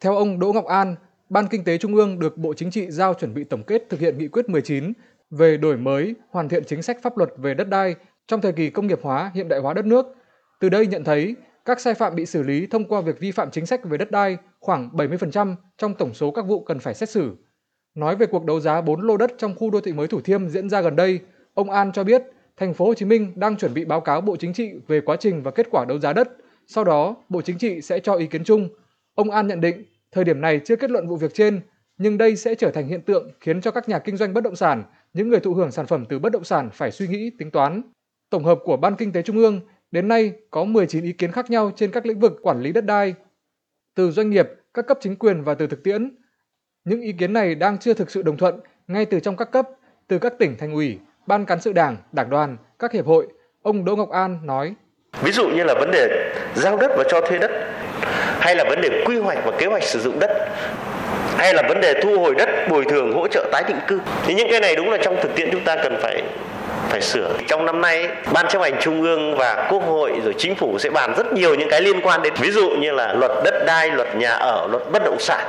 Theo ông Đỗ Ngọc An, Ban Kinh tế Trung ương được Bộ Chính trị giao chuẩn bị tổng kết thực hiện nghị quyết 19 về đổi mới, hoàn thiện chính sách pháp luật về đất đai trong thời kỳ công nghiệp hóa, hiện đại hóa đất nước. Từ đây nhận thấy, các sai phạm bị xử lý thông qua việc vi phạm chính sách về đất đai khoảng 70% trong tổng số các vụ cần phải xét xử. Nói về cuộc đấu giá 4 lô đất trong khu đô thị mới Thủ Thiêm diễn ra gần đây, ông An cho biết thành phố Hồ Chí Minh đang chuẩn bị báo cáo Bộ Chính trị về quá trình và kết quả đấu giá đất. Sau đó, Bộ Chính trị sẽ cho ý kiến chung. Ông An nhận định, thời điểm này chưa kết luận vụ việc trên, nhưng đây sẽ trở thành hiện tượng khiến cho các nhà kinh doanh bất động sản, những người thụ hưởng sản phẩm từ bất động sản phải suy nghĩ, tính toán. Tổng hợp của Ban Kinh tế Trung ương, đến nay có 19 ý kiến khác nhau trên các lĩnh vực quản lý đất đai, từ doanh nghiệp, các cấp chính quyền và từ thực tiễn. Những ý kiến này đang chưa thực sự đồng thuận ngay từ trong các cấp, từ các tỉnh thành ủy, ban cán sự đảng, đảng đoàn, các hiệp hội. Ông Đỗ Ngọc An nói: Ví dụ như là vấn đề giao đất và cho thuê đất hay là vấn đề quy hoạch và kế hoạch sử dụng đất? Hay là vấn đề thu hồi đất, bồi thường, hỗ trợ tái định cư? Thì những cái này đúng là trong thực tiễn chúng ta cần phải phải sửa. Trong năm nay, ban chấp hành trung ương và quốc hội rồi chính phủ sẽ bàn rất nhiều những cái liên quan đến, ví dụ như là luật đất đai, luật nhà ở, luật bất động sản.